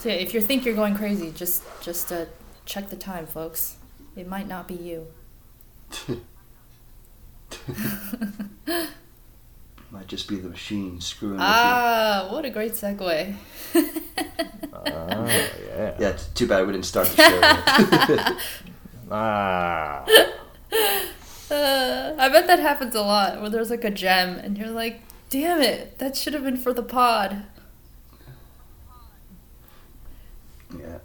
So if you think you're going crazy, just just uh, check the time, folks. It might not be you. Might just be the machine screwing Ah, what a great segue. Oh, yeah. with. Yeah, t- too bad we didn't start the show. Ah. Uh, I bet that happens a lot where there's like a gem and you're like, damn it, that should have been for the pod. Yeah.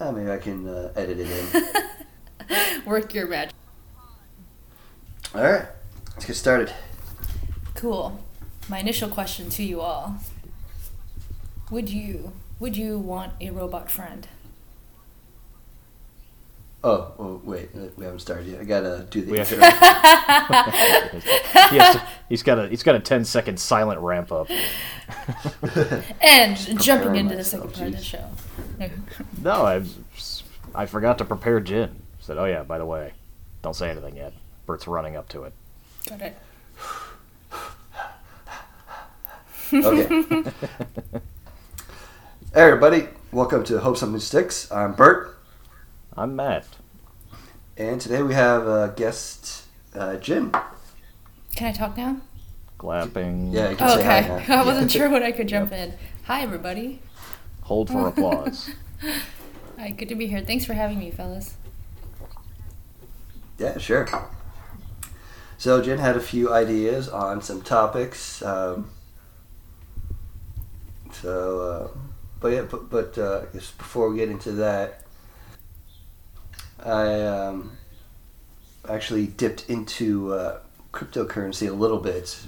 Ah, maybe I can uh, edit it in. Work your magic. All right, let's get started. Cool. My initial question to you all. Would you would you want a robot friend? Oh, oh wait, we haven't started yet. I gotta do the We have intro. he has to, he's got a he's got a 10 second silent ramp up. And jumping preparing into the myself, second part of the show. No, I I forgot to prepare gin. Said, "Oh yeah, by the way, don't say anything yet." Bert's running up to it. Got it. Okay. hey, everybody, welcome to Hope Something Sticks. I'm Bert, I'm Matt. and today we have a guest, uh, Jim. Can I talk now? Clapping. Yeah, you can Oh, say okay. hi now. I wasn't sure when I could jump in. Hi, everybody. Hold for applause. Hi, good to be here. Thanks for having me, fellas. Yeah, sure. So Jen had a few ideas on some topics. Um, so, uh, but yeah, but, but uh, I guess before we get into that, I um, actually dipped into uh, cryptocurrency a little bit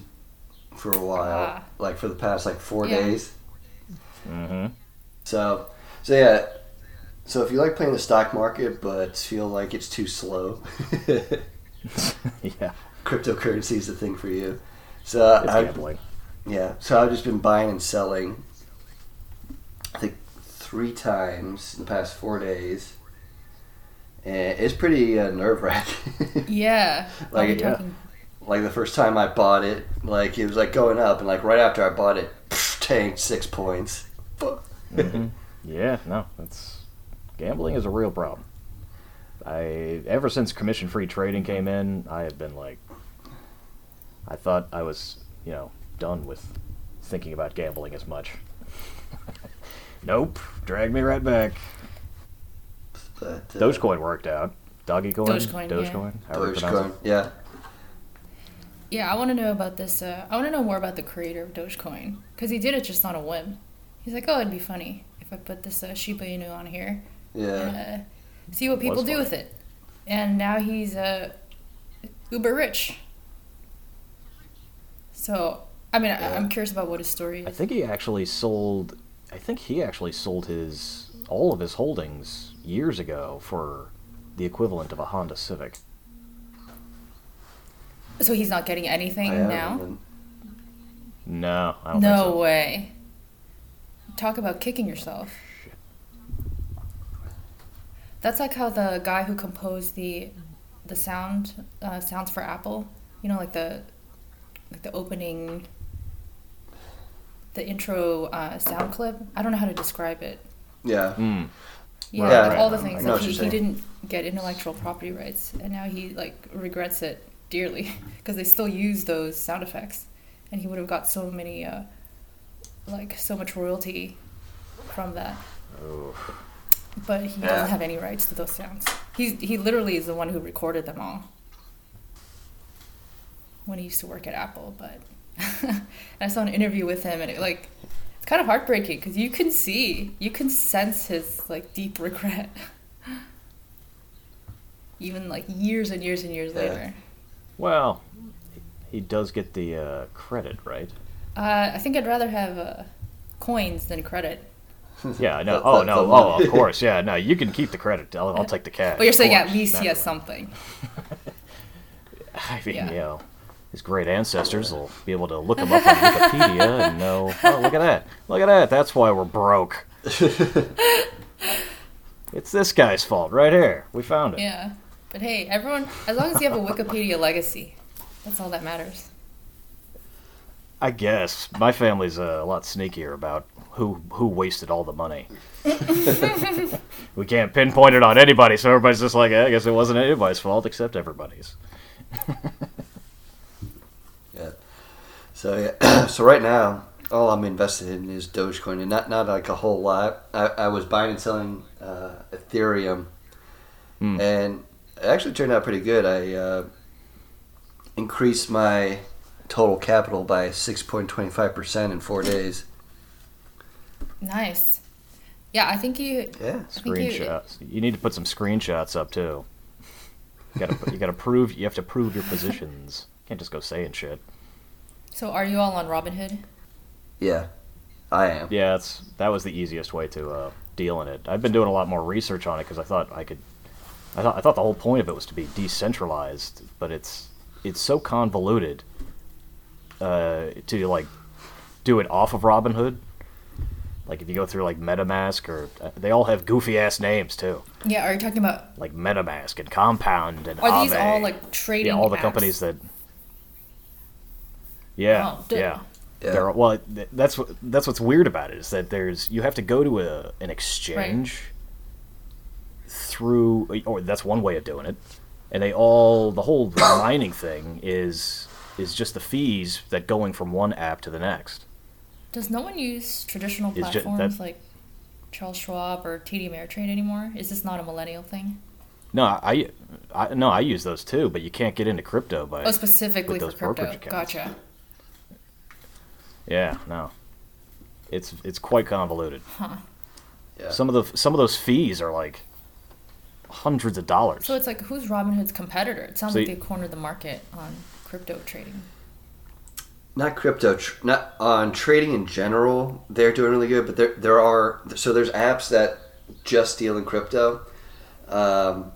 for a while, Ah. like for the past like four Yeah. days. hmm So, so yeah. So if you like playing the stock market but feel like it's too slow, yeah, cryptocurrency is the thing for you. So it's I, gambling. yeah, so I've just been buying and selling. I think three times in the past four days, and it's pretty uh, nerve wracking. Yeah. Like, Are yeah. like the first time I bought it, like it was like going up, and like right after I bought it, tanked six points. Fuck. hmm Yeah, no, that's gambling is a real problem. I ever since commission free trading came in, I have been like, I thought I was, you know, done with thinking about gambling as much. nope, drag me right back. But, uh, Dogecoin worked out. Doggy coin, Dogecoin, yeah. Dogecoin, however Dogecoin, yeah. Yeah, I want to know about this. Uh, I want to know more about the creator of Dogecoin because he did it just on a whim. He's like, "Oh, it'd be funny if I put this uh, Shiba Inu on here Yeah. and uh, see what people do funny. with it." And now he's uh, uber rich. So, I mean, I, Yeah. I'm curious about what his story I think he actually sold. I think he actually sold his all of his holdings years ago for the equivalent of a Honda Civic. So he's not getting anything I now. and- No, I don't No think so. way. Talk about kicking yourself. Shit. That's like how the guy who composed the the sound uh, sounds for Apple, you know, like the like the opening, the intro uh, sound clip. I don't know how to describe it. Yeah. Mm. Yeah, Right, like right. all the things. know Like he, he didn't get intellectual property rights, and now he like regrets it dearly because they still use those sound effects, and he would have got so many, uh, like so much royalty from that. Oh. But he Yeah. doesn't have any rights to those sounds. He he literally is the one who recorded them all when he used to work at Apple. But I saw an interview with him, and it like it's kind of heartbreaking because you can see, you can sense his like deep regret, even like years and years and years Yeah. later. Well, he does get the uh, credit, right? Uh, I think I'd rather have uh, coins than credit. Yeah, no. Oh no! Oh, of course. Yeah, no. You can keep the credit. I'll, I'll take the cash. But you're saying at course, least he has something. I mean, Yeah. you know, his great ancestors will be able to look him up on Wikipedia and know. Oh, look at that! Look at that! That's why we're broke. It's this guy's fault right here. We found it. Yeah. But hey, everyone, as long as you have a Wikipedia legacy, that's all that matters. I guess my family's a lot sneakier about who who wasted all the money. we can't pinpoint it on anybody, so everybody's just like, I guess it wasn't anybody's fault except everybody's. Yeah. So yeah. so right now, all I'm invested in is Dogecoin, and not not like a whole lot. I, I was buying and selling uh, Ethereum, Hmm. and it actually turned out pretty good. I uh, increased my total capital by six point twenty five percent in four days. Nice. Yeah, I think you. Yeah. I think you- Screenshots. You need to put some screenshots up too. You gotta you gotta prove you have to prove your positions. Can't just go saying shit. So, are you all on Robinhood? Yeah, I am. Yeah, that's that was the easiest way to uh, deal in it. I've been doing a lot more research on it because I thought I could. I thought I thought the whole point of it was to be decentralized, but it's it's so convoluted uh, to like do it off of Robinhood. Like if you go through like MetaMask or uh, they all have goofy ass names too, Yeah, are you talking about. like MetaMask and Compound and Are these all like trading? yeah all the apps? companies that yeah Oh, d- yeah Yeah. there are, well that's what that's what's weird about it is that there's you have to go to a an exchange through or that's one way of doing it and they all the whole mining thing is is just the fees that going from one app to the next Does no one use traditional It's ju- platforms that- like Charles Schwab or TD Ameritrade anymore? Is this not a millennial thing? no I, I no I use those too but you can't get into crypto by Oh, specifically with for crypto. Gotcha. Yeah no it's it's quite convoluted Huh. Yeah. Some of the some of those fees are like hundreds of dollars. So it's like, who's Robinhood's competitor? It sounds So like they cornered the market on crypto trading. not crypto, tr- not on trading in general. They're doing really good, but there there are so there's apps that just deal in crypto. Um,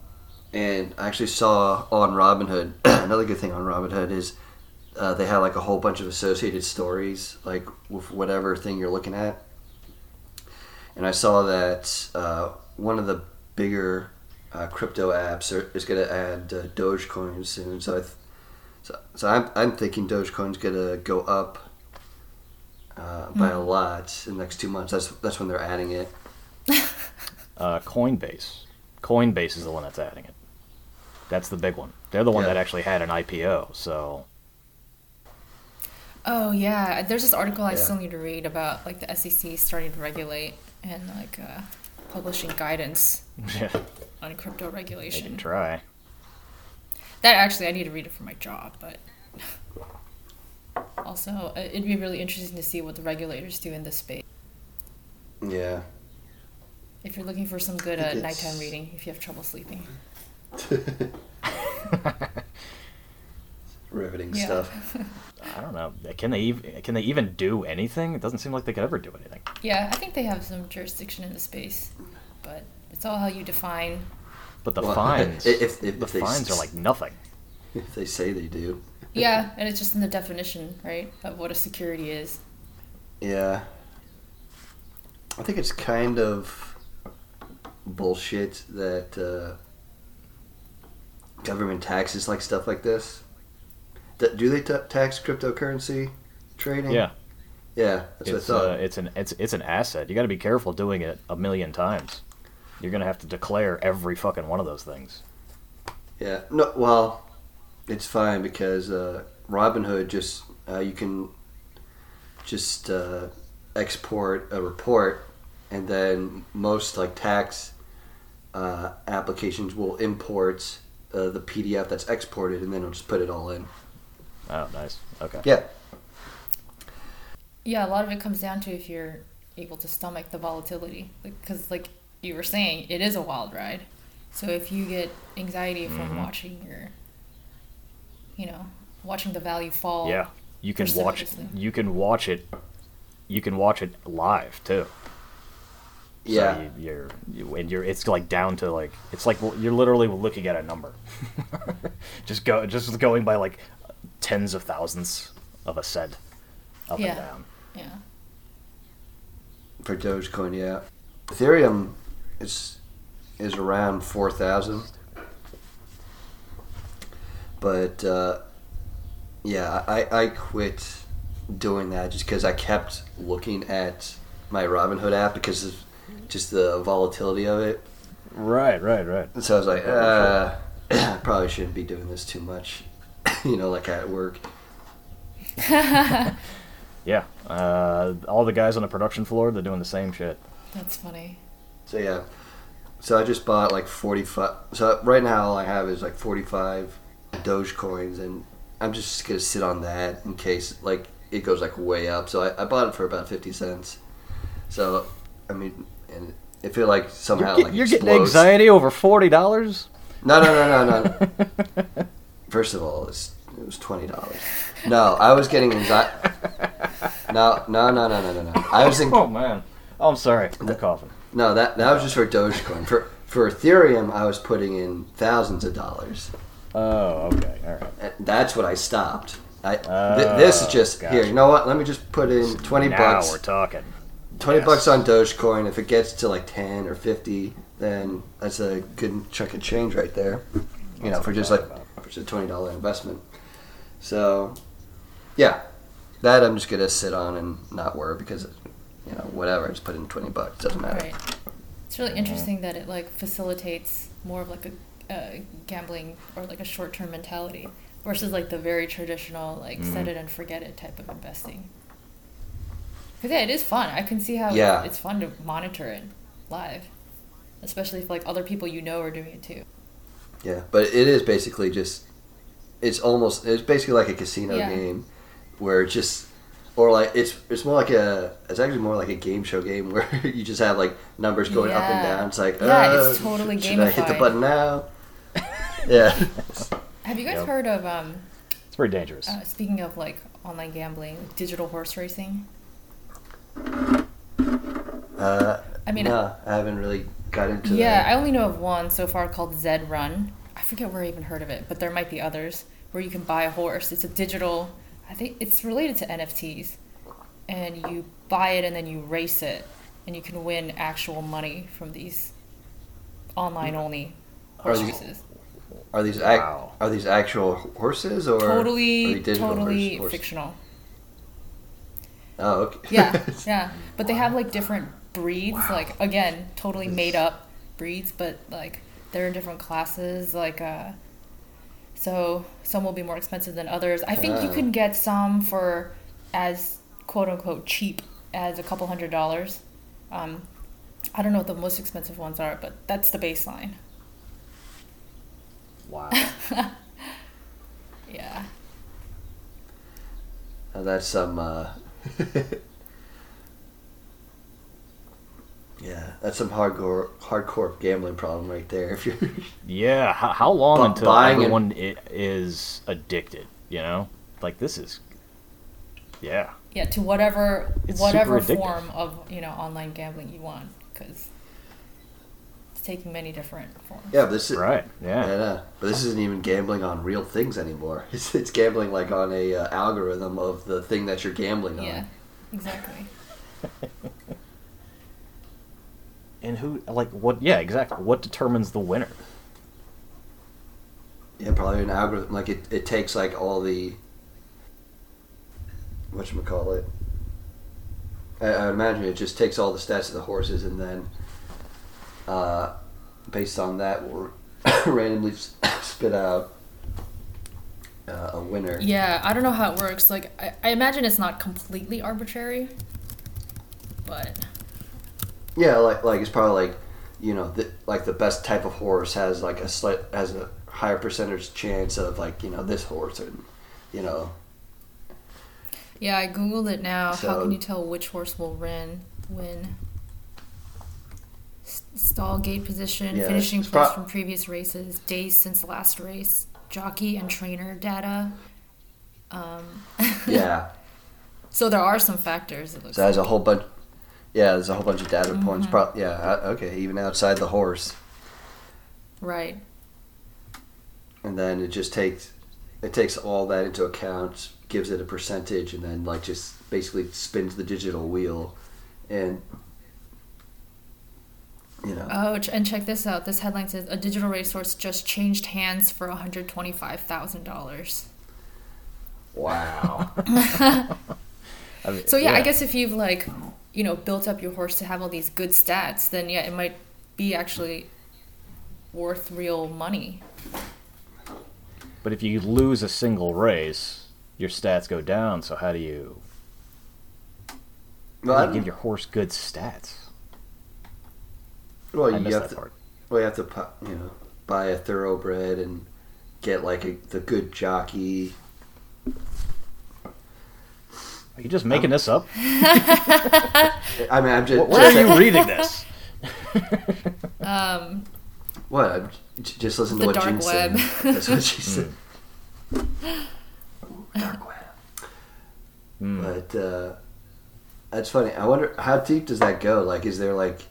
and I actually saw on Robinhood another good thing on Robinhood is uh, they have like a whole bunch of associated stories like with whatever thing you're looking at. And I saw that uh, one of the bigger uh, crypto apps are, is going to add uh, Dogecoin soon. So I th- so, so I'm, I'm thinking Dogecoin's gonna go up uh, by a lot in the next two months. That's that's when they're adding it. uh, Coinbase, Coinbase is the one that's adding it. That's the big one. They're the one Yeah. that actually had an IPO. So Oh yeah, there's this article I Yeah. still need to read about like the SEC starting to regulate and like uh, publishing guidance yeah, on crypto they can regulation. try. That actually, I need to read it for my job, but also uh, it'd be really interesting to see what the regulators do in this space. Yeah. If you're looking for some good uh, nighttime reading, if you have trouble sleeping. Riveting Yeah. stuff. I don't know. Can they even can they even do anything? It doesn't seem like they could ever do anything. Yeah, I think they have some jurisdiction in the space, but it's all how you define. But the Well, fines, if- if the they fines are like nothing. If they say they do. Yeah, and it's just in the definition, right, of what a security is. Yeah. I think it's kind of bullshit that uh, government taxes like stuff like this. Do they t- tax cryptocurrency trading? Yeah, Yeah, that's it's what I uh, thought. it's an it's it's an asset. You got to be careful doing it a million times. You're gonna have to declare every fucking one of those things. Yeah. No. Well, it's fine because uh, Robinhood just uh, you can just uh, export a report, and then most like tax uh, applications will import uh, the PDF that's exported, and then it'll just put it all in. Oh, nice. Okay. Yeah. Yeah, a lot of it comes down to if you're able to stomach the volatility, because like you were saying, it is a wild ride. So if you get anxiety from Mhm. watching your, you know, watching the value fall. Yeah, you can watch it. You can watch it. You can watch it live too. Yeah. So you, you're you, and you're it's like down to like it's like you're literally looking at a number. just go just going by like tens of thousands of a cent up Yeah. and down. Yeah. For Dogecoin, yeah. Ethereum is is around four thousand, but uh, yeah, I I quit doing that just because I kept looking at my Robinhood app because of just the volatility of it. Right, right, right. And so I was like, uh, I probably shouldn't be doing this too much, you know, like at work. Yeah, uh, all the guys on the production floor, they're doing the same shit. That's funny. So yeah, so I just bought like forty five. So right now all I have is like forty five Doge coins, and I'm just gonna sit on that in case like it goes like way up. So I, I bought it for about fifty cents. So I mean, and I feel like somehow You're, get- like you're getting anxiety over forty dollars. No, no, no, no, no. First of all, it's, it was twenty dollars. No, I was getting anxiety. No, no, no, no, no, no, no. I was in, Oh man, oh, I'm sorry, I'm coughing. no that that was just for Dogecoin. For for Ethereum, I was putting in thousands of dollars. Oh, okay, all right. That's what I stopped. I th- Oh, this is just gotcha. here. You know what? Let me just put in twenty now bucks. we're talking. Twenty Yes. bucks on Dogecoin. If it gets to like ten or fifty, then that's a good chunk of change right there. You know, for just like just a twenty dollar investment. So, yeah, that I'm just gonna sit on and not worry because, you know, whatever. I just put in twenty bucks. Doesn't matter. Right. It's really interesting that it like facilitates more of like a uh, gambling or like a short term mentality versus like the very traditional like Mm-hmm. set it and forget it type of investing. Because yeah, it is fun. I can see how Yeah. it's fun to monitor it live, especially if like other people you know are doing it too. Yeah, but it is basically just. It's almost. It's basically like a casino Yeah. game, where it's just. Or like it's it's more like a it's actually more like a game show game where you just have like numbers going up and down. It's like Yeah, it's uh, totally should I hit the button now? yeah. Have you guys Yep. heard of um, It's very dangerous. uh, speaking of like online gambling, digital horse racing? Uh, I mean, no, I haven't really got into Yeah, that. I only know of one so far called Zed Run. I forget where I even heard of it, but there might be others where you can buy a horse. It's a digital. I think it's related to NFTs, and you buy it and then you race it, and you can win actual money from these online mm. only horse Are these- races. Are these ac- Wow. are these actual horses or are Totally, they totally horse- horse- fictional. Oh, okay. Yeah, yeah. But they have like different breeds, like again, totally made up breeds, but like they're in different classes. Like, uh, so some will be more expensive than others. I think you Ah. can get some for as quote unquote cheap as a couple hundred dollars. Um, I don't know what the most expensive ones are, but that's the baseline. Wow. Yeah. Now that's some. Uh, yeah, that's some hardcore hardcore gambling problem right there. If you're Yeah, how, how long Bu- until buying and- is addicted? You know, like this is. Yeah, Yeah, to whatever It's whatever form of you know online gambling you want, because it's taking many different forms. yeah, but this is right. Yeah, Yeah, no, but this isn't even gambling on real things anymore. It's, it's gambling like on a uh, algorithm of the thing that you're gambling on. Yeah, exactly. and who like what? Yeah, exactly. What determines the winner? Yeah, probably an algorithm. Like it, it takes like all the what you call it. I, I imagine it just takes all the stats of the horses and then, uh, based on that, will randomly spit out uh, a winner. Yeah, I don't know how it works. Like, I, I imagine it's not completely arbitrary, but Yeah, like like it's probably like you know the, like the best type of horse has like a slight has a higher percentage chance of like you know this horse and you know yeah, I googled it now. So, How can you tell which horse will win? Win. Stall gate position, Yeah, finishing place pro- from previous races, days since last race, jockey and trainer data. Um, yeah. so there are some factors. It looks So there's like. a whole bunch. Yeah, there's a whole bunch of data Mm-hmm. points. Pro- yeah, uh, okay, even outside the horse, right. and then it just takes it takes all that into account, gives it a percentage, and then like just basically spins the digital wheel, and you know. Oh, and check this out. This headline says a digital racehorse just changed hands for one hundred twenty-five thousand dollars. Wow. I mean, So yeah, I guess if you've like, you know, built up your horse to have all these good stats, then yeah, it might be actually worth real money. But if you lose a single race, your stats go down. So how do you, Well, how I do you give your horse good stats? well I you have that to. part. Well, you have to, you know, buy a thoroughbred and get like a, the good jockey. Are you just making this up? I mean, I'm just. Wh- Where are you reading this? Um, What? I'm j- just listen to what dark Jean said. web. That's what she said. Hmm. Dark web. Hmm. But uh, that's funny. I wonder how deep does that go? Like, is there like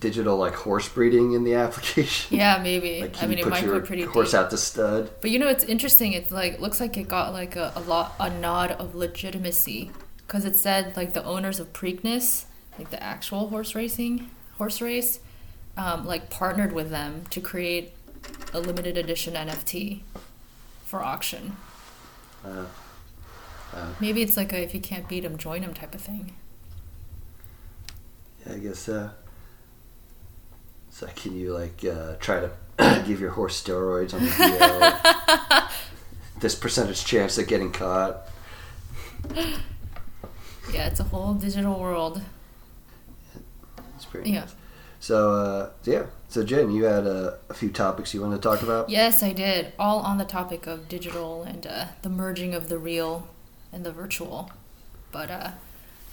digital like horse breeding in the application? yeah, maybe. Like, I mean, it might your go pretty horse deep. out to stud? But you know, it's interesting. It's like looks like it got like a, a lot a nod of legitimacy because it said like the owners of Preakness, like the actual horse racing horse race, um, like partnered with them to create a limited edition NFT for auction. Uh, uh, Maybe it's like a if you can't beat them, join them type of thing. yeah, I guess. Uh, so can you like uh, try to give your horse steroids on the DL? this percentage chance of getting caught. Yeah, it's a whole digital world. It's pretty. Yeah. nice. So uh, yeah. So Jen, you had uh, a few topics you wanted to talk about. Yes, I did. All on the topic of digital and uh, the merging of the real and the virtual. But uh,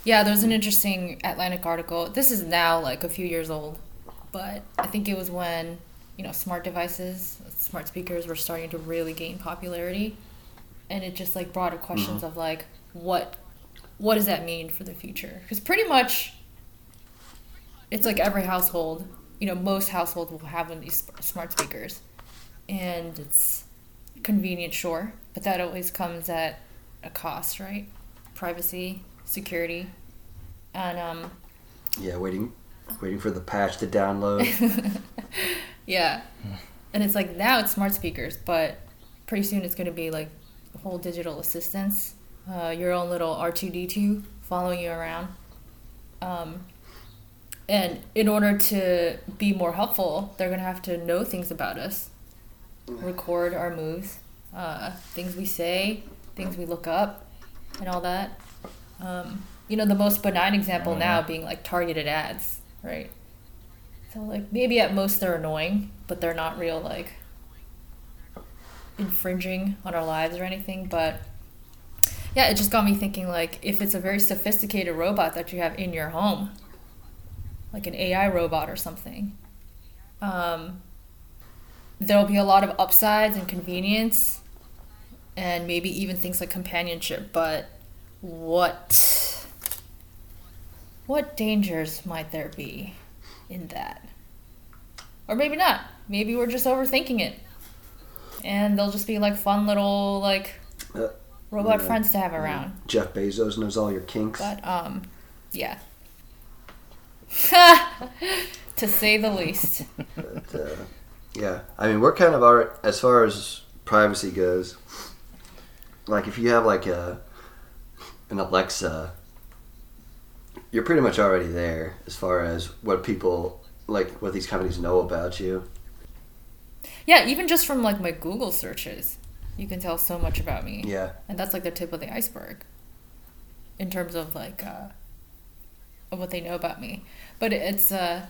yeah, there's an interesting Atlantic article. This is now like a few years old, but I think it was when you know smart devices, smart speakers were starting to really gain popularity, and it just like brought up questions of like what what does that mean for the future? Because pretty much it's like every household, you know, most households will have one of these smart speakers. And it's convenient, sure, but that always comes at a cost, right? Privacy, security. And um, Yeah, waiting, waiting for the patch to download. yeah. And it's like now it's smart speakers, but pretty soon it's going to be like whole digital assistants, uh, your own little R2D2 following you around. Um, and in order to be more helpful, they're going to have to know things about us, record our moves, uh, things we say, things we look up, and all that. Um, you know, the most benign example now being like targeted ads, right? So like maybe at most they're annoying, but they're not real like infringing on our lives or anything. But yeah, it just got me thinking like if it's a very sophisticated robot that you have in your home, like an AI robot or something, um, there'll be a lot of upsides and convenience, and maybe even things like companionship. But what what dangers might there be in that? Or maybe not. Maybe we're just overthinking it. And they'll just be like fun little like Uh, robot yeah. friends to have around. Jeff Bezos knows all your kinks. But um yeah. to say the least. But, uh, yeah, I mean, we're kind of our as far as privacy goes. Like, if you have like a an Alexa, you're pretty much already there as far as what people like, what these companies know about you. Yeah, even just from like my Google searches, you can tell so much about me. Yeah, And that's like the tip of the iceberg in terms of like uh of what they know about me. But it's uh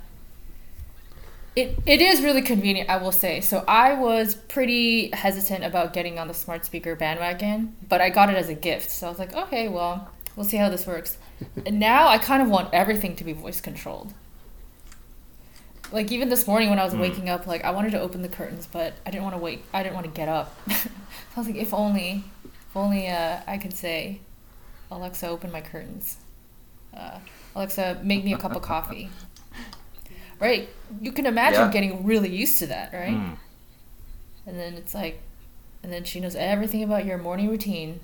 it, it is really convenient, I will say. So I was pretty hesitant about getting on the smart speaker bandwagon, but I got it as a gift. So I was like, okay, well, we'll see how this works. And now I kind of want everything to be voice controlled. Like even this morning when I was waking up, like I wanted to open the curtains, but I didn't want to wait. I didn't want to get up. so I was like, if only, if only uh, I could say, Alexa, open my curtains. Uh, Alexa, make me a cup of coffee. Right? You can imagine Yeah. getting really used to that, right? Mm. And then it's like, and then she knows everything about your morning routine.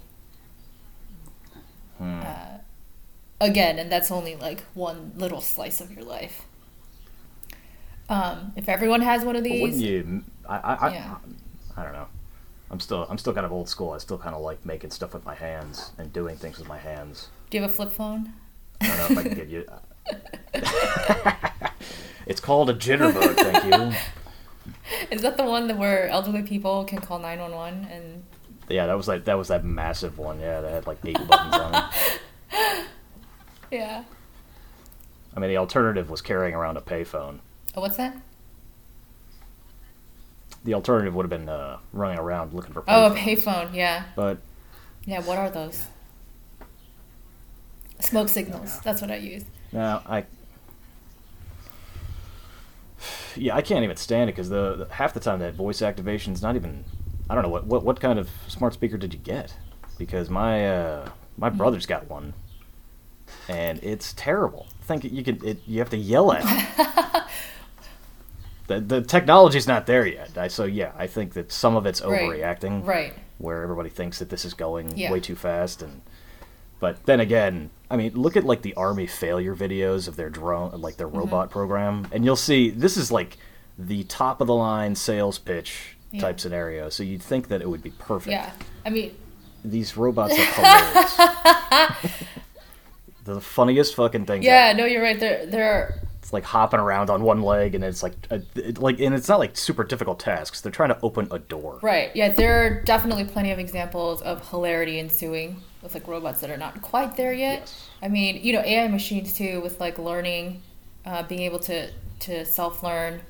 Hmm. Uh, again, and that's only like one little slice of your life. Um, if everyone has one of these, you? I, I, I, Yeah. I don't know. I'm still I'm still kind of old school. I still kind of like making stuff with my hands and doing things with my hands. Do you have a flip phone? I don't know if I can get you. it's called a jitterbug. Thank you. Is that the one that where elderly people can call nine one one and? Yeah, that was like that was that massive one. Yeah, that had like eight buttons on it. Yeah. I mean, the alternative was carrying around a payphone. Oh, what's that? The alternative would have been uh, running around looking for. Oh, a payphone. Yeah. But Yeah. What are those? Smoke signals. That's what I use. now I. Yeah, I can't even stand it because the, the half the time that voice activation is not even. I don't know what, what what kind of smart speaker did you get? Because my uh, my brother's got one, and it's terrible. I think you can it, you have to yell at it. the the technology's not there yet. I, so yeah, I think that some of it's overreacting Right. where everybody thinks that this is going Yeah. way too fast and but then again i mean look at like the army failure videos of their drone like their Mm-hmm. robot program and you'll see this is like the top of the line sales pitch Yeah. type scenario so you'd think that it would be perfect Yeah. I mean, these robots are hilarious the funniest fucking things yeah. No, you're right. There, there are. it's like hopping around on one leg and it's like it, like and it's not like super difficult tasks they're trying to open a door Right. Yeah, there are definitely plenty of examples of hilarity ensuing with like robots that are not quite there yet. Yes. I mean, you know, AI machines too with like learning, uh, being able to to self learn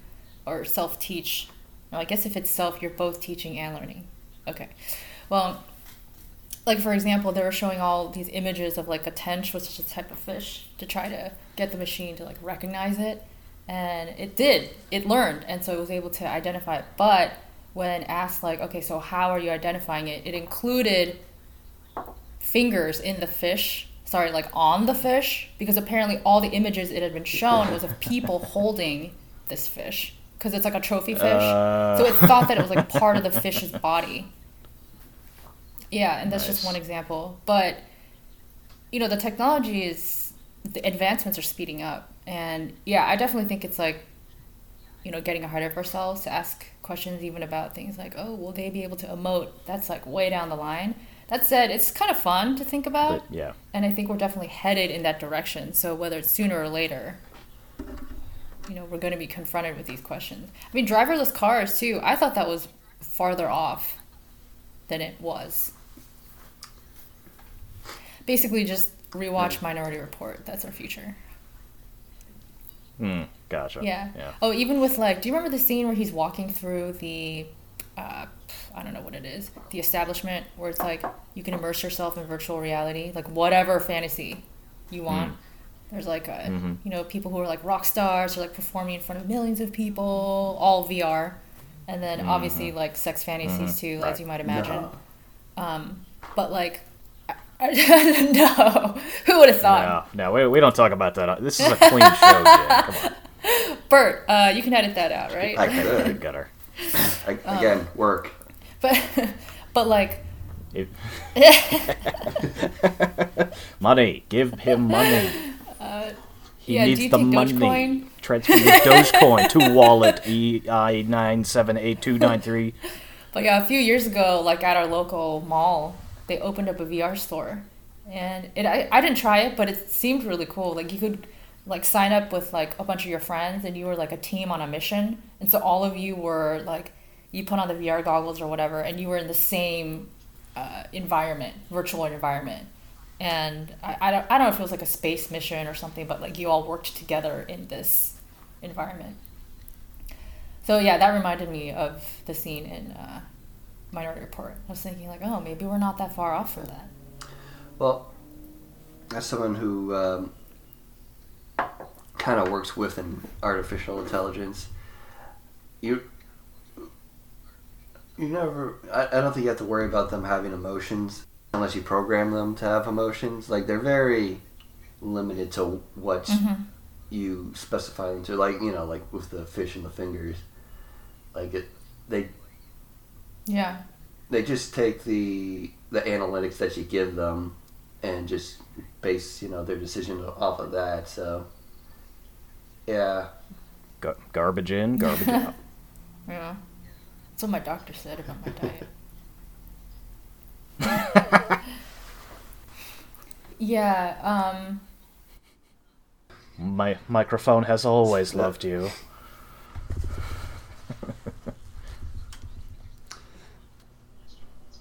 or self teach. I guess if it's self, you're both teaching and learning. Okay. Well, like for example, they were showing all these images of like a tench, which is a type of fish, to try to get the machine to like recognize it, and it did. It learned, and so it was able to identify it. But when asked like, okay, so how are you identifying it? It included fingers in the fish. Sorry, like on the fish, because apparently all the images it had been shown was of people holding this fish, because it's like a trophy fish. Uh. So it thought that it was like part of the fish's body. Yeah, and that's just one example. But you know, the technology is the advancements are speeding up, and yeah, I definitely think it's like you know getting ahead of ourselves to ask questions even about things like oh will they be able to emote? That's like way down the line. That said it's kind of fun to think about. But yeah. And i think we're definitely headed in that direction. So whether it's sooner or later you know we're going to be confronted with these questions. I mean driverless cars too. I thought that was farther off than it was basically just rewatch minority report that's our future Hmm, gotcha yeah. yeah Oh, even with like, do you remember the scene where he's walking through the, uh, I don't know what it is, the establishment where it's like you can immerse yourself in virtual reality, like whatever fantasy you want. There's like, a, Mhm. you know, people who are like rock stars or like performing in front of millions of people, all VR, and then obviously like sex fantasies Mhm. too, Right. as you might imagine. No. Um, but like, no, who would have thought? No, no, we, we don't talk about that. This is a clean show, Jen. Come on. Bert, uh, you can edit that out, right? I Good could. gutter. I, again, work. But but like If- money. Give him money. he yeah, do needs you the think money. Dogecoin? Transfer your Dogecoin to wallet EI nine seven eight two nine three. But yeah, a few years ago, like at our local mall, they opened up a VR store, and it I, I didn't try it, but it seemed really cool. Like you could like sign up with like a bunch of your friends, and you were like a team on a mission, and so all of you were like you put on the VR goggles or whatever, and you were in the same uh, environment, virtual environment. And I, I, don't, I don't know if it was like a space mission or something, but like you all worked together in this environment. So yeah, that reminded me of the scene in uh, Minority Report. I was thinking like, oh, maybe we're not that far off for that. Well, as someone who um, kind of works with an artificial intelligence, you you never. I, I don't think you have to worry about them having emotions unless you program them to have emotions. Like they're very limited to what Mm-hmm. you specify them to. Like you know, like with the fish and the fingers, like it, they yeah. They just take the the analytics that you give them and just base, you know, their decision off of that. So yeah. Gar- garbage in, garbage out. yeah. That's what my doctor said about my diet. yeah, um my microphone has always loved you.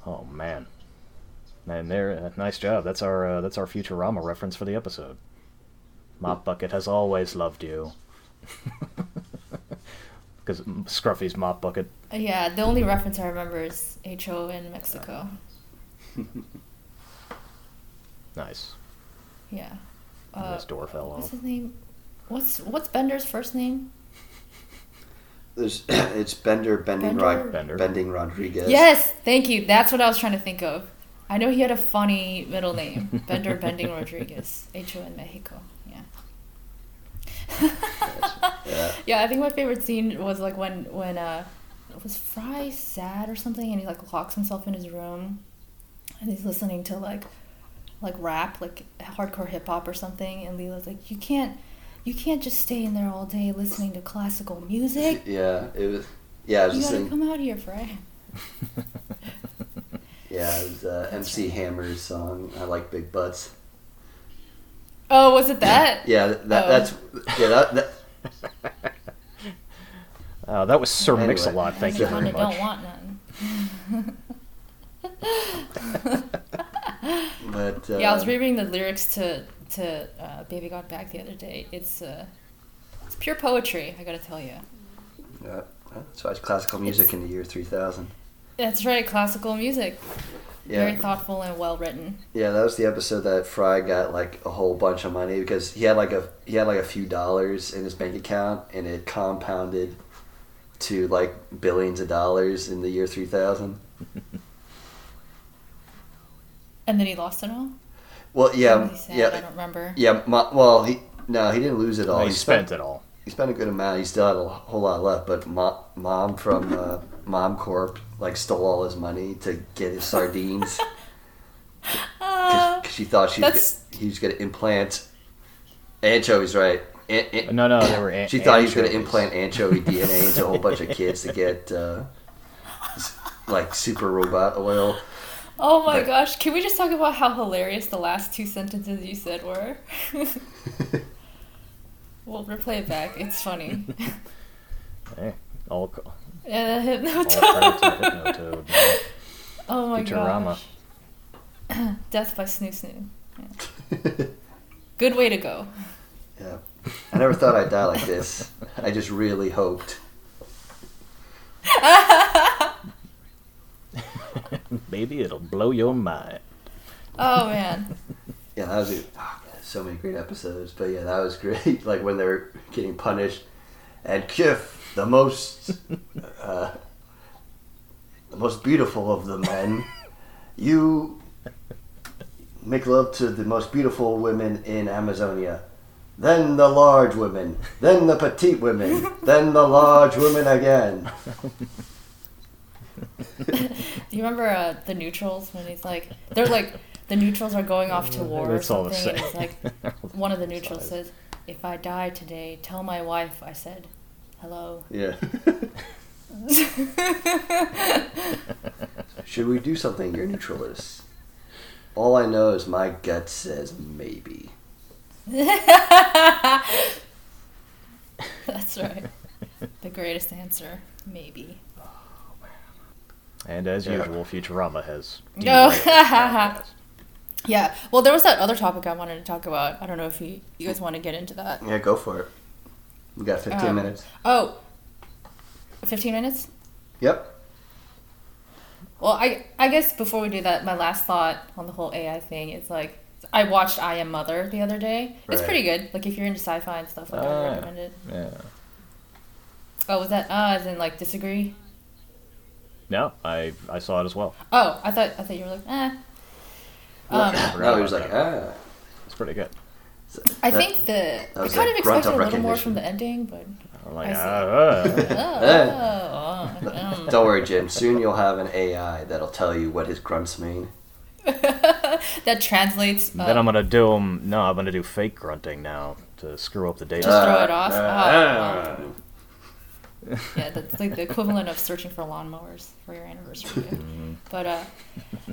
Oh man, man, there, uh, nice job. That's our uh, that's our Futurama reference for the episode. Mop bucket has always loved you. Because Scruffy's mop bucket. Yeah. The only reference I remember is Ho in Mexico. Nice. Yeah. And Uh, his door fell what's off. his name? What's what's Bender's first name? There's, it's Bender Bending Bender? Rod, Bender. Bending Rodriguez. Yes, thank you. That's what I was trying to think of. I know he had a funny middle name, Bender Bending Rodriguez, Ho in Mexico. Yeah. Yeah. Yeah, I think my favorite scene was like when when uh was Fry sad or something and he like locks himself in his room and he's listening to like like rap, like hardcore hip hop or something and Leela's like, You can't you can't just stay in there all day listening to classical music. Yeah, it was. Yeah, I was You just gotta saying. come out here, Fry. Yeah, it was uh, MC Hammer's song. I like big butts. Oh, was it that? Yeah, that, that Oh. that's yeah that, that Uh, that was Sir Anyway. Mix-a-Lot. Thank you I very much. don't want none. but uh, yeah, I was rereading the lyrics to to uh, "Baby Got Back" the other day. It's uh, it's pure poetry. I gotta tell you. Yeah, that's why it's classical music in the year three thousand. That's right, classical music. Very thoughtful and well written. yeah, that was the episode that Fry got like a whole bunch of money because he had like a he had like a few dollars in his bank account and it compounded to like billions of dollars in the year three thousand. And then he lost it all. Well, What yeah, he sad? I don't remember. yeah. Mo- well, he no, he didn't lose it all. Oh, he spent it all. he spent a good amount. He still had a whole lot left, but mo- mom from uh, Mom Corp like stole all his money to get his sardines Uh, because she thought she that's- was, he was going to implant anchovies, right? An- an- No, no, they were. An- she thought he was going to implant anchovy DNA into a whole bunch of kids to get uh, like super robot oil. oh my But- gosh! Can we just talk about how hilarious the last two sentences you said were? we'll replay it back. It's funny. Hey, all, all Yeah, credit to Hypnotoad. Hypnotoad. man. Oh my Futurama. gosh. Death by Snu Snu. Yeah. Good way to go. yeah, I never thought I'd die like this. I just really hoped. Maybe it'll blow your mind. Oh man. Yeah, that was a, oh, so many great episodes. But yeah, that was great. Like when they were getting punished, and Kif, the most, uh, the most beautiful of the men, you make love to the most beautiful women in Amazonia. Then the large women, then the petite women, then the large women again. Do you remember uh, the neutrals when he's like, they're like, the neutrals are going off to war or It's all the something, and same. it's like, one of the neutrals says, "If I die today, tell my wife I said hello." Yeah. Should we do something you're neutralist? All I know is my gut says maybe. That's right. The greatest answer, maybe. And as Yeah. usual, Futurama has. Oh. derailed the podcast. Yeah. Well, there was that other topic I wanted to talk about. I don't know if you, you guys want to get into that. Yeah, go for it. We got 15 Um, minutes. Oh, 15 minutes? Yep. Well, I I guess before we do that, my last thought on the whole AI thing is like I watched I Am Mother the other day. It's pretty good. Like if you're into sci-fi and stuff, like I Ah. would recommend it. Yeah. Oh, was that uh as in like disagree? No, I I saw it as well. Oh, I thought I thought you were like eh. Um, no, he was like, ah. It's pretty good. I That- think the I was kind of grunt expected of a little more from the ending, but I'm like, I see. ah, oh, oh, oh, um. Don't worry, Jim. Soon you'll have an AI that'll tell you what his grunts mean. that translates. Uh, Then I'm gonna do 'em- No, I'm gonna do fake grunting now to screw up the data. Just throw it off? Uh, Oh, yeah, that's like the equivalent of searching for lawnmowers for your anniversary gift. Mhm. But uh,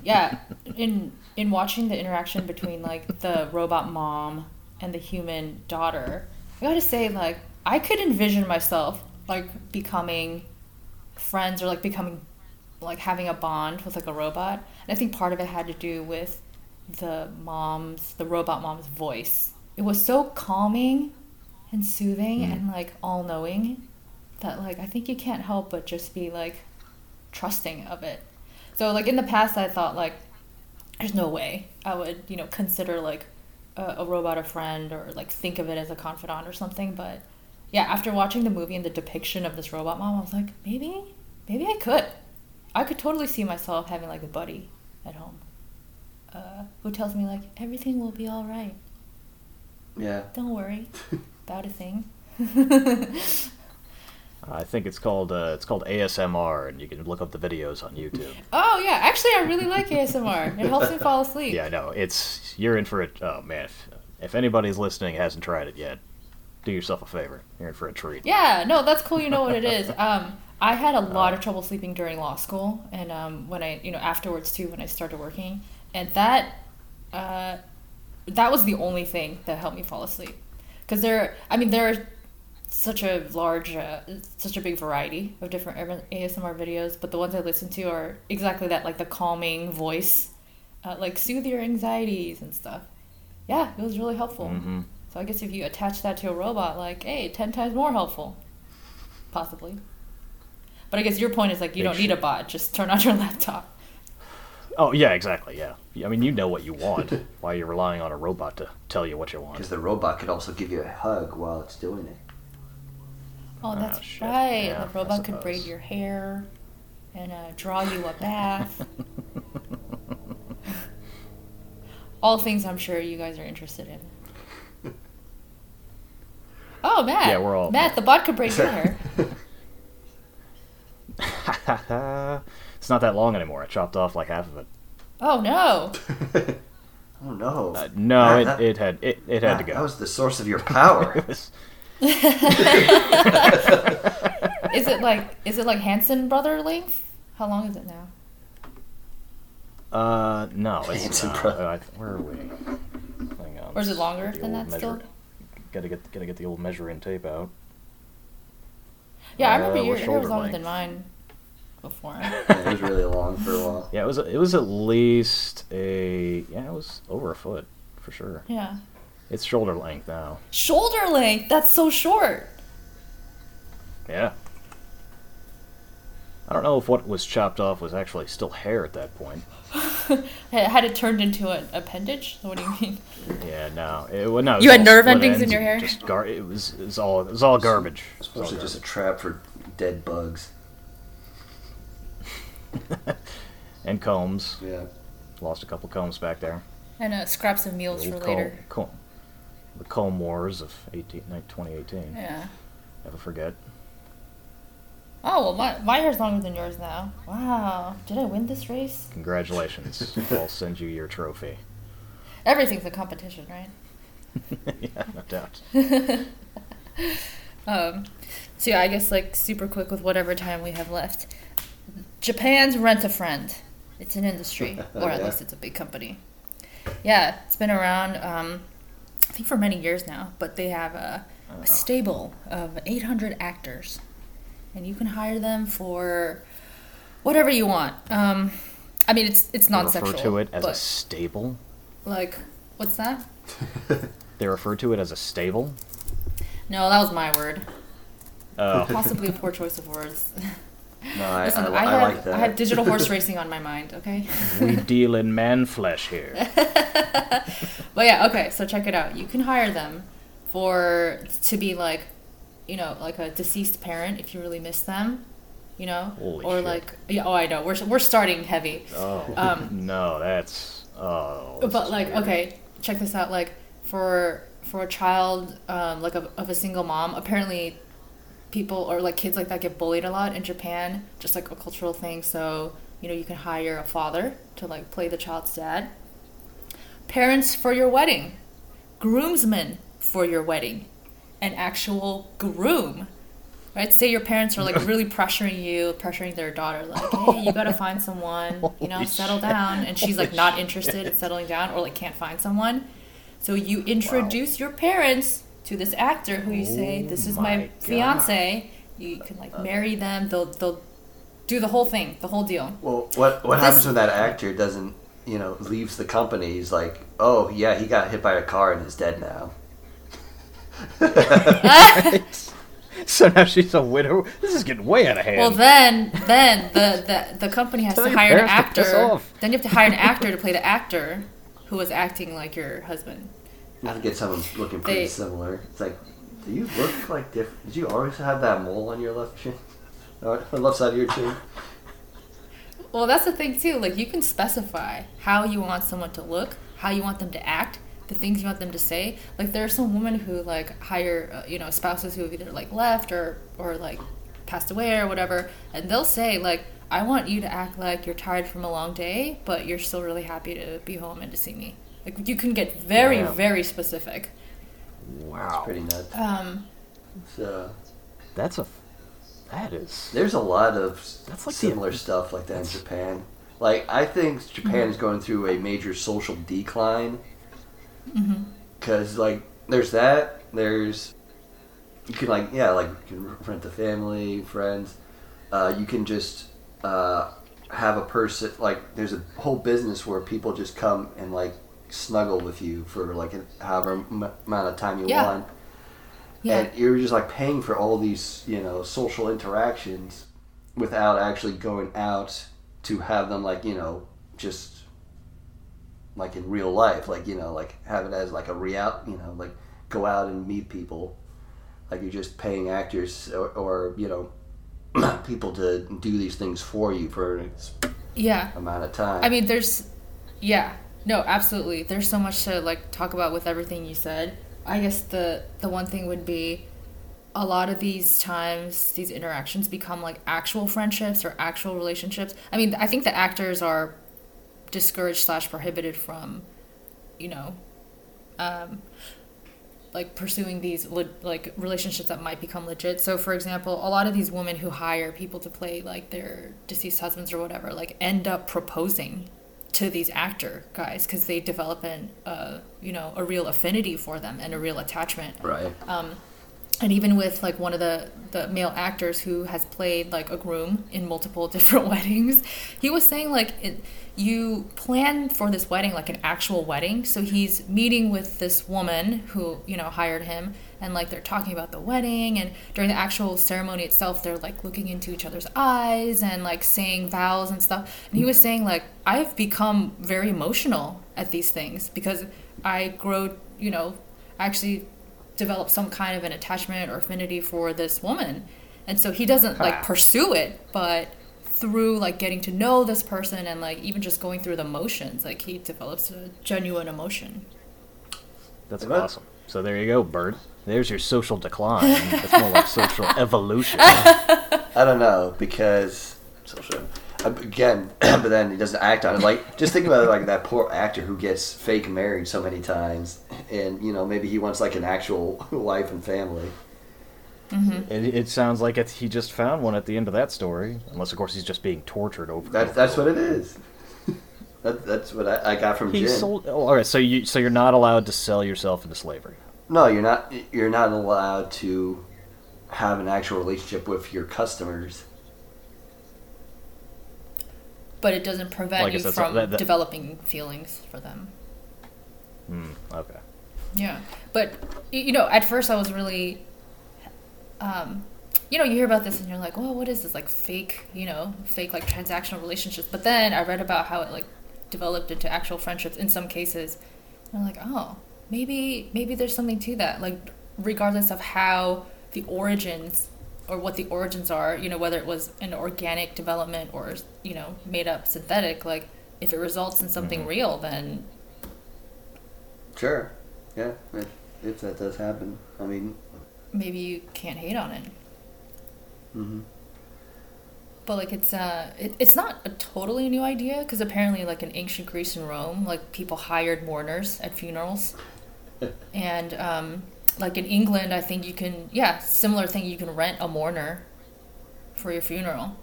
yeah, in in watching the interaction between like the robot mom and the human daughter, I gotta say like I could envision myself like becoming friends or like becoming like having a bond with like a robot. And I think part of it had to do with the mom's the robot mom's voice. It was so calming and soothing Mm. and like all knowing that like I think you can't help but just be like trusting of it. So like in the past I thought like there's no way I would, you know, consider like a, a robot a friend or like think of it as a confidant or something, but yeah, after watching the movie and the depiction of this robot mom, I was like, maybe maybe I could. I could totally see myself having like a buddy at home. Uh, who tells me like everything will be all right. Yeah. Don't worry about a thing. I think it's called uh, it's called ASMR, and you can look up the videos on YouTube. Oh yeah, actually I really like ASMR. It helps me fall asleep. Yeah, I know it's you're in for it. Oh man, if, if anybody's listening hasn't tried it yet, do yourself a favor. You're in for a treat. Yeah, no, that's cool. You know what it is. Um, I had a lot of trouble sleeping during law school, and um, when I, you know, afterwards too, when I started working, and that, uh, that was the only thing that helped me fall asleep. Because there, I mean, there are such a large, uh, such a big variety of different ASMR videos, but the ones I listen to are exactly that, like the calming voice, uh, like soothe your anxieties and stuff. Yeah, it was really helpful. hmm So I guess if you attach that to a robot, like, hey, ten times more helpful, possibly. But I guess your point is like you Big don't need a bot; just turn on your laptop. Oh yeah, exactly. Yeah, I mean you know what you want. Why are you're relying on a robot to tell you what you want? Because the robot could also give you a hug while it's doing it. Oh, Ah, that's shit. right. Yeah, the robot could braid your hair and uh, draw you a bath. All things I'm sure you guys are interested in. Oh, Matt. Yeah, we're all- Matt, the bot could braid your hair. it's not that long anymore. I chopped off like half of it. Oh no. oh no. Uh, no, Matt, it, that- it had it, it had to go. That was the source of your power. It was- Is it like is it like Hanson brother length? How long is it now? uh, no, it's Hanson not. brother. Uh, where are we? Hang on. Or is it longer The than old that still? Gotta get gotta get the old measuring tape out. Yeah, I Uh, remember your we're hair was longer length. than mine before. Yeah, it was really long for a while. Yeah, it was it was at least a yeah, it was over a foot for sure. Yeah. It's shoulder length now. Shoulder length. That's so short. Yeah. I don't know if what was chopped off was actually still hair at that point. Had it turned into an appendage? What do you mean? Yeah, no, it, well, no. it You had nerve split endings in your hair? Just gar- it was it was all it was all garbage. It was all Mostly just a trap for dead bugs. and combs. Yeah. Lost a couple combs back there. And uh, scraps of The meals for later. comb, comb, the comb wars of 18, 2018. Yeah. Never forget. Oh well, my my hair's longer than yours now. Wow. Did I win this race? Congratulations. I'll send you your trophy. Everything's a competition, right? yeah, no doubt. Um, so yeah, I guess like super quick with whatever time we have left. Japan's Rent a Friend. It's an industry, or at Yeah. least it's a big company. Yeah, it's been around. Um, think for many years now, but they have a, a stable of 800 actors, and you can hire them for whatever you want. Um, I mean, it's it's non-sexual. refer to it as a stable. like, what's that? They refer to it as a stable. No, that was my word. Oh, Possibly a poor choice of words. No, I, Listen, I, I, I have like that. I have digital horse racing on my mind. Okay. we deal in man flesh here. But yeah, okay. So check it out. You can hire them for to be like, you know, like a deceased parent if you really miss them, you know, Holy or shit. like yeah. Oh, I know. We're we're starting heavy. Oh Um, no, that's oh. but like weird. okay check this out like for for a child um, like of, of a single mom apparently people or like kids like that get bullied a lot in japan just like a cultural thing. So you know you can hire a father to like play the child's dad. Parents for your wedding. Groomsmen for your wedding. An actual groom. Right? Say your parents are like really pressuring you, pressuring their daughter, like, hey, you gotta find someone, you know, settle down, and she's like not interested in settling down or like can't find someone. So you introduce your parents to this actor who you say, Oh "This is my my, fiance." You can like marry them. They'll they'll do the whole thing, the whole deal. Well, what what This- happens when that actor doesn't, you know, leaves the company? He's like, oh yeah, he got hit by a car and is dead now. So now she's a widow. This is getting way out of hand. Well, then, then the, the, the company has to hire an parents to piss actor. off. Then you have to hire an actor to play the actor who was acting like your husband. Have to get someone looking pretty They- similar. It's like, do you look like different? Did you always have that mole on your left chin, or the left side of your chin? Well, that's the thing too. Like you can specify how you want someone to look, how you want them to act, the things you want them to say. Like there are some women who like hire, uh, you know, spouses who have either like left or or like passed away or whatever, and they'll say like, "I want you to act like you're tired from a long day, but you're still really happy to be home and to see me." Like you can get very Yeah. very specific. wow, Pretty nuts. Um, So that's a that is there's a lot of That's like the- similar stuff like that in Japan. Like I think Japan is going through a major social decline because like there's that there's you can like yeah like you can rent a family friends uh, you can just uh, have a person like there's a whole business where people just come and like snuggle with you for like an, however m- amount of time you Yeah. want yeah. and you're just like paying for all these you know social interactions without actually going out to have them like you know just like in real life like you know like have it as like a real you know like go out and meet people like you're just paying actors or, or you know people to do these things for you for an yeah. amount of time I mean, there's, yeah, no, absolutely. There's so much to like talk about with everything you said. I guess the the one thing would be, a lot of these times these interactions become like actual friendships or actual relationships. I mean, I think the actors are discouraged slash prohibited from, you know, um, like pursuing these le- like relationships that might become legit. So, for example, a lot of these women who hire people to play like their deceased husbands or whatever, like end up proposing to these actor guys because they develop an uh, you know a real affinity for them and a real attachment. Right. Um, and even with like one of the the male actors who has played like a groom in multiple different weddings he was saying like it, you plan for this wedding like an actual wedding. So he's meeting with this woman who you know hired him and like they're talking about the wedding and during the actual ceremony itself they're like looking into each other's eyes and like saying vows and stuff. And he was saying like i've become very emotional at these things because i grow you know actually develop some kind of an attachment or affinity for this woman. And so he doesn't like pursue it but through like getting to know this person and like even just going through the motions like he develops a genuine emotion. That's awesome. So there you go, Bert. There's your social decline. That's more like social evolution. I don't know because social uh, again, but then he doesn't act on it. Like just think about it, like that poor actor who gets fake married so many times, and you know maybe he wants like an actual wife and family. Mm-hmm. It, it sounds like it's, he just found one at the end of that story, unless of course he's just being tortured over. That's that's what it is. That, that's what I, I got from He Jin. sold. Oh, all right, so you so you're not allowed to sell yourself into slavery. No, you're not. You're not allowed to have an actual relationship with your customers. but it doesn't prevent Well, I you guess that's- from that- that- developing feelings for them Hmm. Okay. Yeah, but y- you know, at first I was really, um, you know, you hear about this and you're like, well, what is this like fake, you know, fake like transactional relationships? But then I read about how it like developed into actual friendships in some cases, and I'm like, oh, maybe maybe there's something to that. Like, regardless of how the origins or what the origins are, you know, whether it was an organic development or you know made up synthetic, like if it results in something real, then Sure. Yeah. If, if that does happen, I mean. maybe you can't hate on it. hmm But like it's uh it, it's not a totally new idea because apparently like in ancient Greece and Rome like people hired mourners at funerals, and um, like in England, I think you can, yeah, similar thing. You can rent a mourner for your funeral,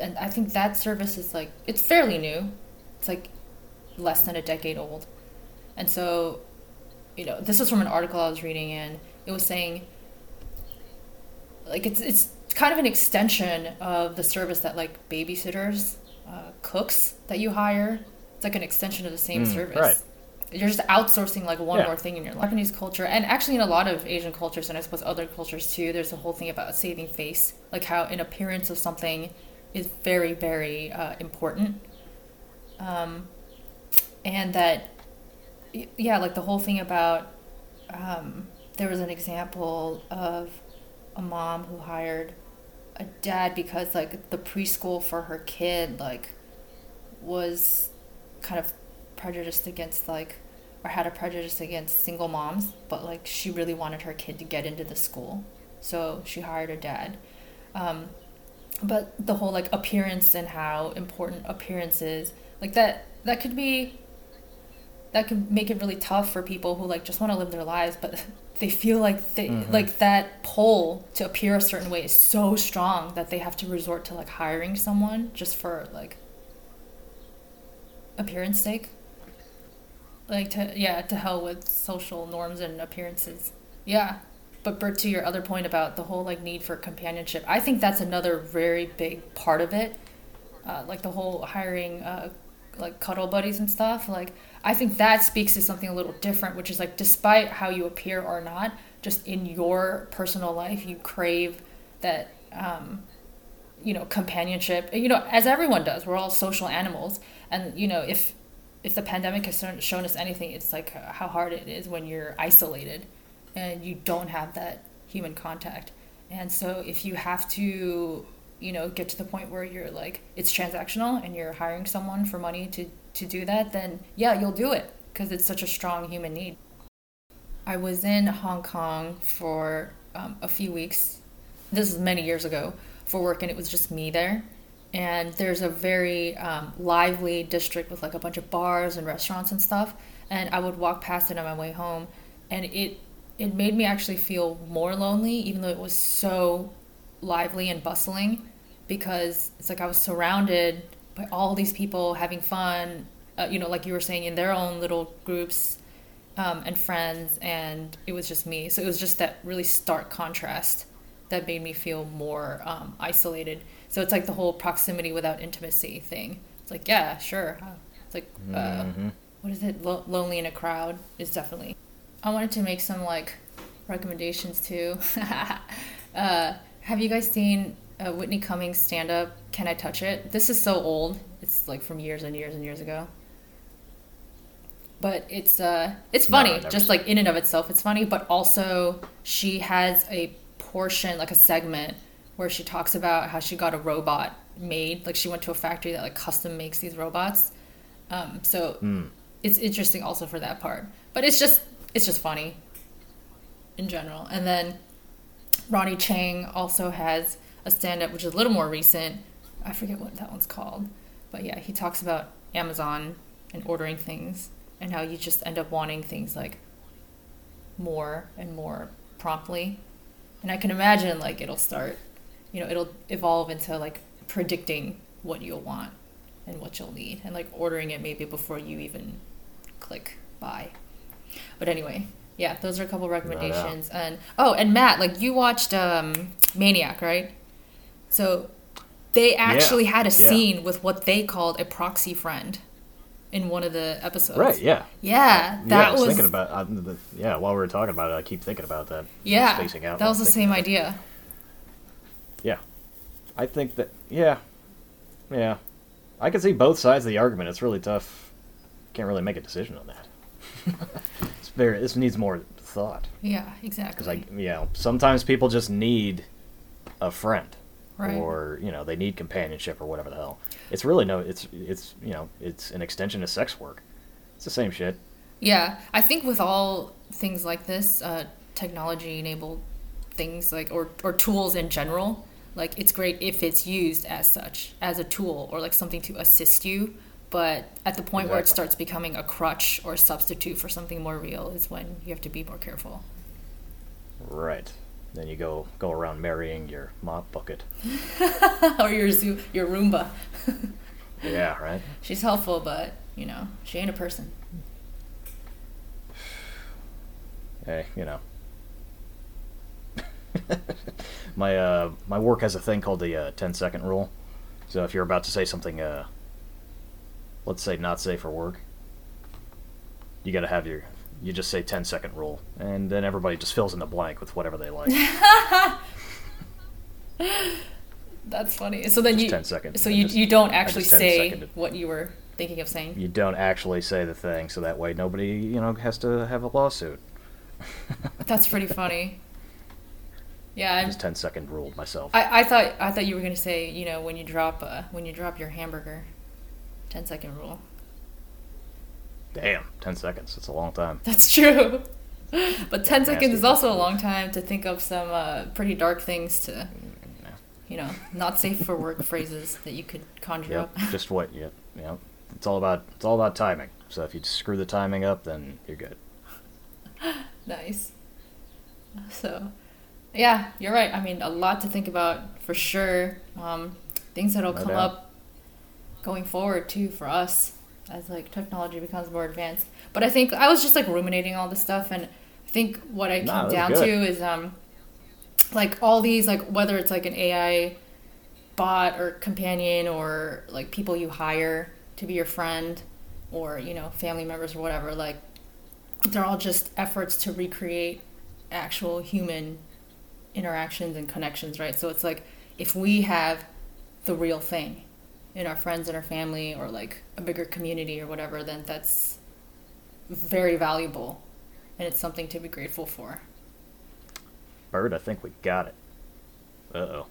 and I think that service is like it's fairly new. It's like less than a decade old, and so, you know, this was from an article I was reading, and it was saying like it's it's kind of an extension of the service that like babysitters, uh, cooks that you hire. It's like an extension of the same Mm, service. right. You're just outsourcing like one Yeah. more thing in your life. Japanese culture, and actually in a lot of Asian cultures, and I suppose other cultures too, there's a whole thing about saving face, like how an appearance of something is very, very uh, important. Um, and that, yeah, like the whole thing about, um, there was an example of a mom who hired a dad because like the preschool for her kid like was kind of prejudiced against like or had a prejudice against single moms but like she really wanted her kid to get into the school. So she hired a dad. Um, but the whole like appearance and how important appearance is like that that could be that could make it really tough for people who like just want to live their lives but they feel like they Mhm. like that pull to appear a certain way is so strong that they have to resort to like hiring someone just for like appearance sake like to yeah to hell with social norms and appearances yeah but Bert, to your other point about the whole like need for companionship, I think that's another very big part of it. Uh, like the whole hiring uh, like cuddle buddies and stuff. Like I think that speaks to something a little different, which is like despite how you appear or not, just in your personal life, you crave that um, you know companionship. You know, as everyone does, we're all social animals, and you know if if the pandemic has shown- us anything, it's like how hard it is when you're isolated and you don't have that human contact. And so if you have to, you know, get to the point where you're like it's transactional and you're hiring someone for money to to do that, then yeah, you'll do it because it's such a strong human need. I was in Hong Kong for um, a few weeks. This is many years ago for work, and it was just me there. And there's a very um, lively district with like a bunch of bars and restaurants and stuff. And I would walk past it on my way home, and it it made me actually feel more lonely, even though it was so lively and bustling, because it's like I was surrounded by all these people having fun. Uh, you know, like you were saying, in their own little groups um, and friends, and it was just me. So it was just that really stark contrast that made me feel more um, isolated. So it's like the whole proximity without intimacy thing. It's like, yeah, sure. Uh, It's like, uh, Mhm. what is it? Lo- lonely in a crowd is definitely. I wanted to make some like recommendations too. uh, have you guys seen uh, Whitney Cummings stand up? Can I touch it? This is so old. It's like from years and years and years ago. But it's uh, it's funny, I've just like in and of itself, it's funny. But also, she has a portion, like a segment, where she talks about how she got a robot made. Like she went to a factory that like custom makes these robots. Um, so Mm. it's interesting also for that part. But it's just it's just funny in general. And then Ronny Chieng also has a stand up which is a little more recent. I forget what that one's called. But yeah, he talks about Amazon and ordering things and how you just end up wanting things like more and more promptly. And I can imagine like it'll start, you know, it'll evolve into like predicting what you'll want and what you'll need and like ordering it maybe before you even click buy. But anyway, yeah, those are a couple recommendations. And oh, and Matt, like you watched um Maniac, right? So they actually had a yeah. scene with what they called a proxy friend in one of the episodes. Right. Yeah. Yeah, yeah, that I was, was, thinking about. The, yeah, while we were talking about it, I keep thinking about that. yeah, spacing out. that was the same idea. it. Yeah, I think that. Yeah, yeah, I can see both sides of the argument. It's really tough. Can't really make a decision on that. it's very. This needs more thought Yeah, exactly. because, like, you know, sometimes people just need a friend, Right. or you know, they need companionship or whatever the hell. It's really no. It's it's you know, it's an extension of sex work. It's the same shit. Yeah, I think with all things like this, uh, technology enabled things like or or tools in general, like it's great if it's used as such, as a tool or like something to assist you. But at the point where it starts becoming a crutch or a substitute for something more real is when you have to be more careful. Right. Then you go go around marrying your mop bucket. or your zoo, your Roomba. Yeah, right. She's helpful, but you know, she ain't a person. Hey, you know. my uh my work has a thing called the uh, 10 second rule. So if you're about to say something uh let's say not safe for work, you got to have your you just say 10 second rule and then everybody just fills in the blank with whatever they like. That's funny. So then Just you 10 seconds. So you just- you don't actually say seconded. what you were thinking of saying. You don't actually say the thing so that way nobody, you know, has to have a lawsuit. That's pretty funny. Yeah, I'm, Just 10 second rule myself. I, I thought I thought you were gonna say you know when you drop uh, when you drop your hamburger, 10 second rule. Damn, 10 seconds. It's a long time. That's true. But 10 seconds is also a long time to think of some uh, pretty dark things to, you know, not safe for work phrases that you could conjure Yep, up. just what. Yep, yep. It's all about it's all about timing. So if you screw the timing up, then you're good. nice. So, yeah, you're right. I mean, a lot to think about for sure. Um, things that'll No come doubt. up going forward too for us as like technology becomes more advanced. But I think I was just like ruminating all this stuff, and I think what I came Nah, that's down good. to is um, like all these like whether it's like an AI bot or companion or like people you hire to be your friend or you know family members or whatever like they're all just efforts to recreate actual human interactions and connections right so it's like if we have the real thing in our friends and our family or like a bigger community or whatever then that's very valuable and it's something to be grateful for Bird, I think we got it. Uh oh.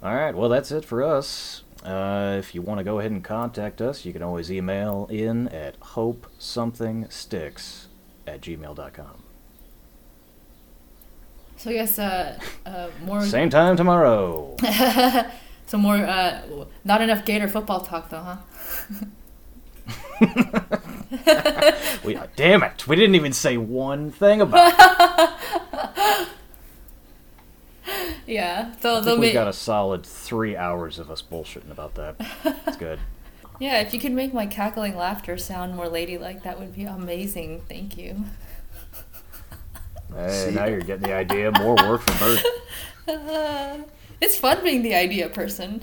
All right, well that's it for us. Uh, if you want to go ahead and contact us, you can always email in at hopesomethingsticks at gmail.com. so i guess uh, uh more Same time tomorrow. so more uh not enough gator football talk though huh we, uh, damn it, we didn't even say one thing about it. yeah so they'll we got a solid three hours of us bullshitting about that. It's good. Yeah, if you could make my cackling laughter sound more ladylike, that would be amazing. Thank you. Hey, See- now you're getting the idea. More work for Bird. it's fun being the idea person.